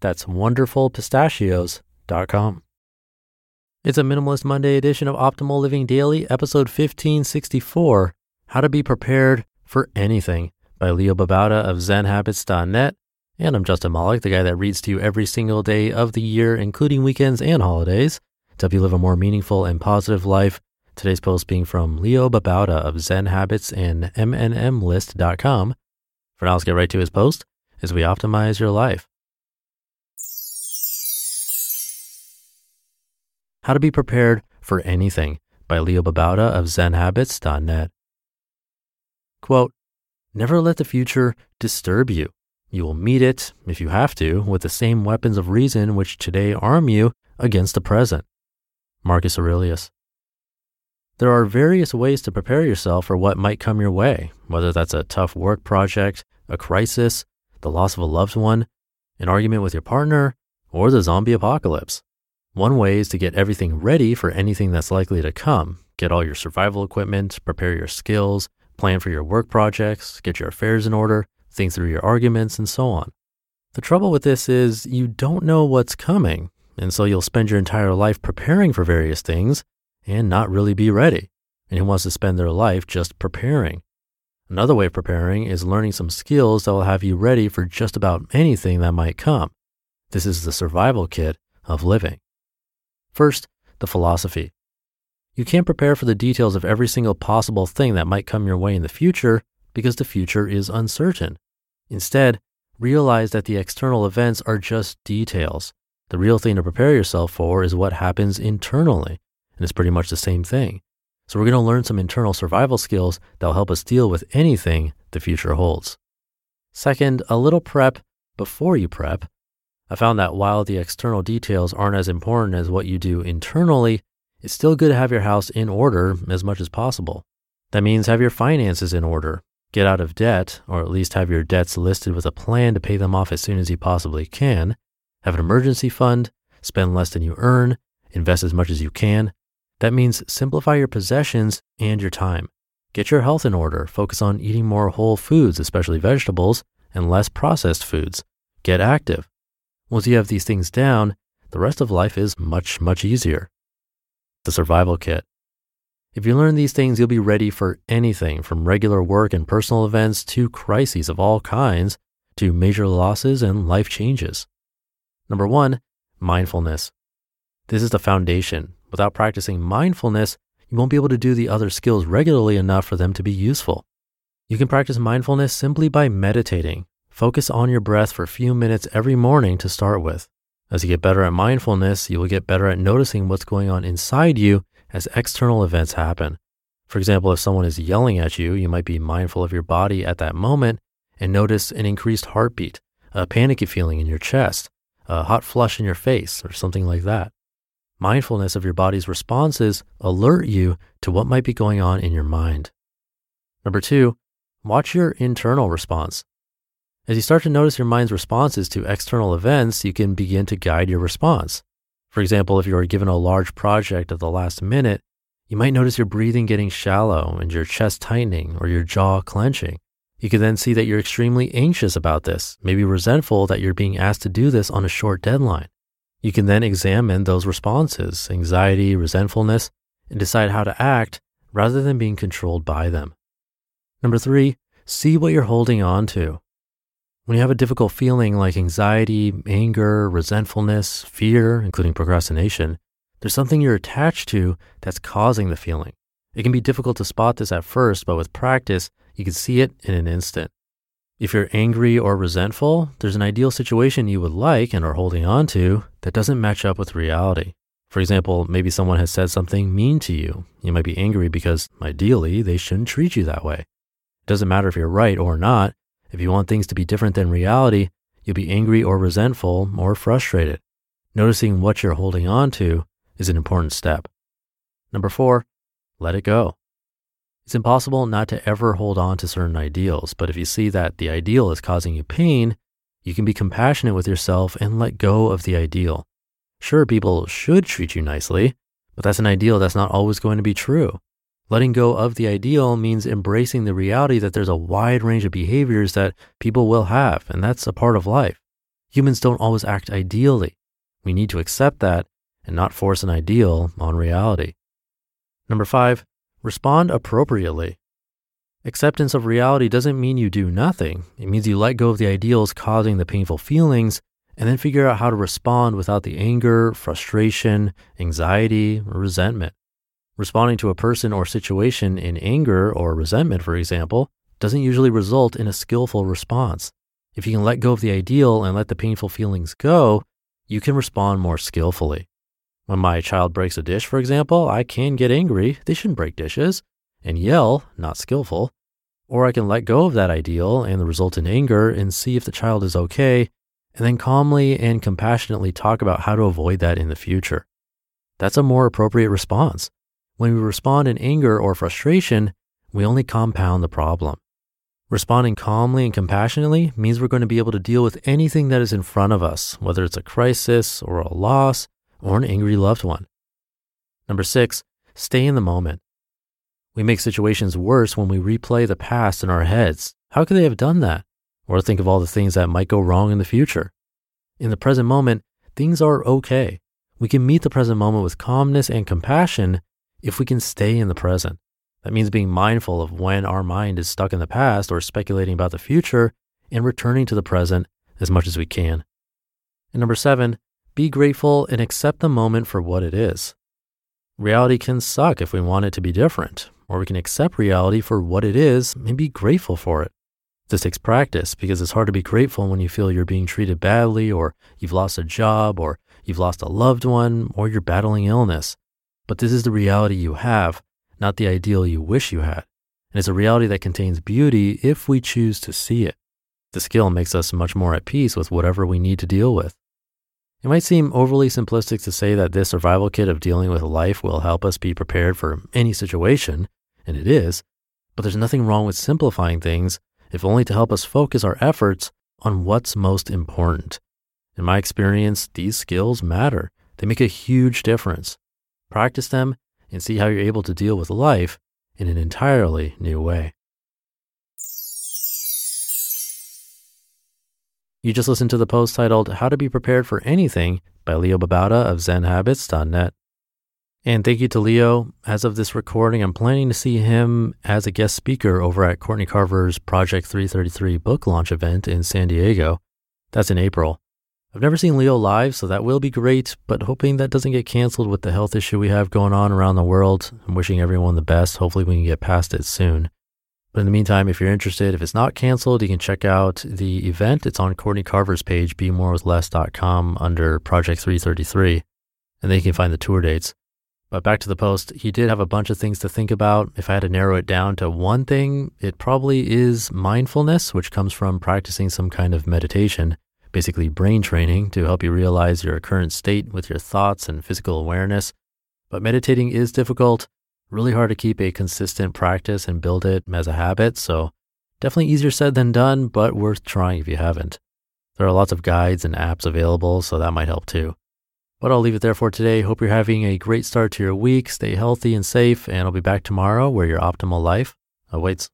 That's wonderfulpistachios.com. It's a Minimalist Monday edition of Optimal Living Daily, episode 1564 How to Be Prepared for Anything by Leo Babauta of ZenHabits.net. And I'm Justin Malik, the guy that reads to you every single day of the year, including weekends and holidays, to help you live a more meaningful and positive life. Today's post being from Leo Babauta of Zen Habits and MNMlist.com. For now, let's get right to his post as we optimize your life. How to be prepared for anything by Leo Babauta of ZenHabits.net. Quote, Never let the future disturb you. You will meet it, if you have to, with the same weapons of reason which today arm you against the present. Marcus Aurelius. There are various ways to prepare yourself for what might come your way, whether that's a tough work project, a crisis, the loss of a loved one, an argument with your partner, or the zombie apocalypse. One way is to get everything ready for anything that's likely to come. Get all your survival equipment, prepare your skills, plan for your work projects, get your affairs in order, think through your arguments, and so on. The trouble with this is you don't know what's coming, and so you'll spend your entire life preparing for various things and not really be ready. And who wants to spend their life just preparing? Another way of preparing is learning some skills that will have you ready for just about anything that might come. This is the survival kit of living. First, the philosophy. You can't prepare for the details of every single possible thing that might come your way in the future because the future is uncertain. Instead, realize that the external events are just details. The real thing to prepare yourself for is what happens internally, and it's pretty much the same thing. So, we're going to learn some internal survival skills that will help us deal with anything the future holds. Second, a little prep before you prep. I found that while the external details aren't as important as what you do internally, it's still good to have your house in order as much as possible. That means have your finances in order, get out of debt, or at least have your debts listed with a plan to pay them off as soon as you possibly can, have an emergency fund, spend less than you earn, invest as much as you can. That means simplify your possessions and your time. Get your health in order, focus on eating more whole foods, especially vegetables, and less processed foods. Get active. Once you have these things down, the rest of life is much, much easier. The survival kit. If you learn these things, you'll be ready for anything from regular work and personal events to crises of all kinds to major losses and life changes. Number one, mindfulness. This is the foundation. Without practicing mindfulness, you won't be able to do the other skills regularly enough for them to be useful. You can practice mindfulness simply by meditating. Focus on your breath for a few minutes every morning to start with. As you get better at mindfulness, you will get better at noticing what's going on inside you as external events happen. For example, if someone is yelling at you, you might be mindful of your body at that moment and notice an increased heartbeat, a panicky feeling in your chest, a hot flush in your face, or something like that. Mindfulness of your body's responses alert you to what might be going on in your mind. Number two, watch your internal response. As you start to notice your mind's responses to external events, you can begin to guide your response. For example, if you are given a large project at the last minute, you might notice your breathing getting shallow and your chest tightening or your jaw clenching. You can then see that you're extremely anxious about this, maybe resentful that you're being asked to do this on a short deadline. You can then examine those responses, anxiety, resentfulness, and decide how to act rather than being controlled by them. Number three, see what you're holding on to. When you have a difficult feeling like anxiety, anger, resentfulness, fear, including procrastination, there's something you're attached to that's causing the feeling. It can be difficult to spot this at first, but with practice, you can see it in an instant. If you're angry or resentful, there's an ideal situation you would like and are holding on to that doesn't match up with reality. For example, maybe someone has said something mean to you. You might be angry because ideally they shouldn't treat you that way. It doesn't matter if you're right or not. If you want things to be different than reality, you'll be angry or resentful or frustrated. Noticing what you're holding on to is an important step. Number four, let it go. It's impossible not to ever hold on to certain ideals, but if you see that the ideal is causing you pain, you can be compassionate with yourself and let go of the ideal. Sure, people should treat you nicely, but that's an ideal that's not always going to be true. Letting go of the ideal means embracing the reality that there's a wide range of behaviors that people will have, and that's a part of life. Humans don't always act ideally. We need to accept that and not force an ideal on reality. Number five, Respond appropriately. Acceptance of reality doesn't mean you do nothing. It means you let go of the ideals causing the painful feelings and then figure out how to respond without the anger, frustration, anxiety, or resentment. Responding to a person or situation in anger or resentment, for example, doesn't usually result in a skillful response. If you can let go of the ideal and let the painful feelings go, you can respond more skillfully. When my child breaks a dish, for example, I can get angry, they shouldn't break dishes, and yell, not skillful. Or I can let go of that ideal and the resultant anger and see if the child is okay, and then calmly and compassionately talk about how to avoid that in the future. That's a more appropriate response. When we respond in anger or frustration, we only compound the problem. Responding calmly and compassionately means we're going to be able to deal with anything that is in front of us, whether it's a crisis or a loss or an angry loved one. Number six, stay in the moment. We make situations worse when we replay the past in our heads. How could they have done that? Or think of all the things that might go wrong in the future. In the present moment, things are okay. We can meet the present moment with calmness and compassion if we can stay in the present. That means being mindful of when our mind is stuck in the past or speculating about the future and returning to the present as much as we can. And number seven, be grateful and accept the moment for what it is. Reality can suck if we want it to be different, or we can accept reality for what it is and be grateful for it. This takes practice because it's hard to be grateful when you feel you're being treated badly, or you've lost a job, or you've lost a loved one, or you're battling illness. But this is the reality you have, not the ideal you wish you had. And it's a reality that contains beauty if we choose to see it. The skill makes us much more at peace with whatever we need to deal with. It might seem overly simplistic to say that this survival kit of dealing with life will help us be prepared for any situation, and it is, but there's nothing wrong with simplifying things, if only to help us focus our efforts on what's most important. In my experience, these skills matter. They make a huge difference. Practice them and see how you're able to deal with life in an entirely new way. You just listened to the post titled How to Be Prepared for Anything by Leo Babauta of ZenHabits.net. And thank you to Leo. As of this recording, I'm planning to see him as a guest speaker over at Courtney Carver's Project 333 book launch event in San Diego. That's in April. I've never seen Leo live, so that will be great, but hoping that doesn't get canceled with the health issue we have going on around the world. I'm wishing everyone the best. Hopefully, we can get past it soon. But in the meantime, if you're interested, if it's not canceled, you can check out the event. It's on Courtney Carver's page, bemorewithless.com under Project 333. And then you can find the tour dates. But back to the post, he did have a bunch of things to think about. If I had to narrow it down to one thing, it probably is mindfulness, which comes from practicing some kind of meditation, basically brain training to help you realize your current state with your thoughts and physical awareness. But meditating is difficult really hard to keep a consistent practice and build it as a habit. So definitely easier said than done, but worth trying if you haven't. There are lots of guides and apps available, so that might help too. But I'll leave it there for today. Hope you're having a great start to your week. Stay healthy and safe, and I'll be back tomorrow where your optimal life awaits.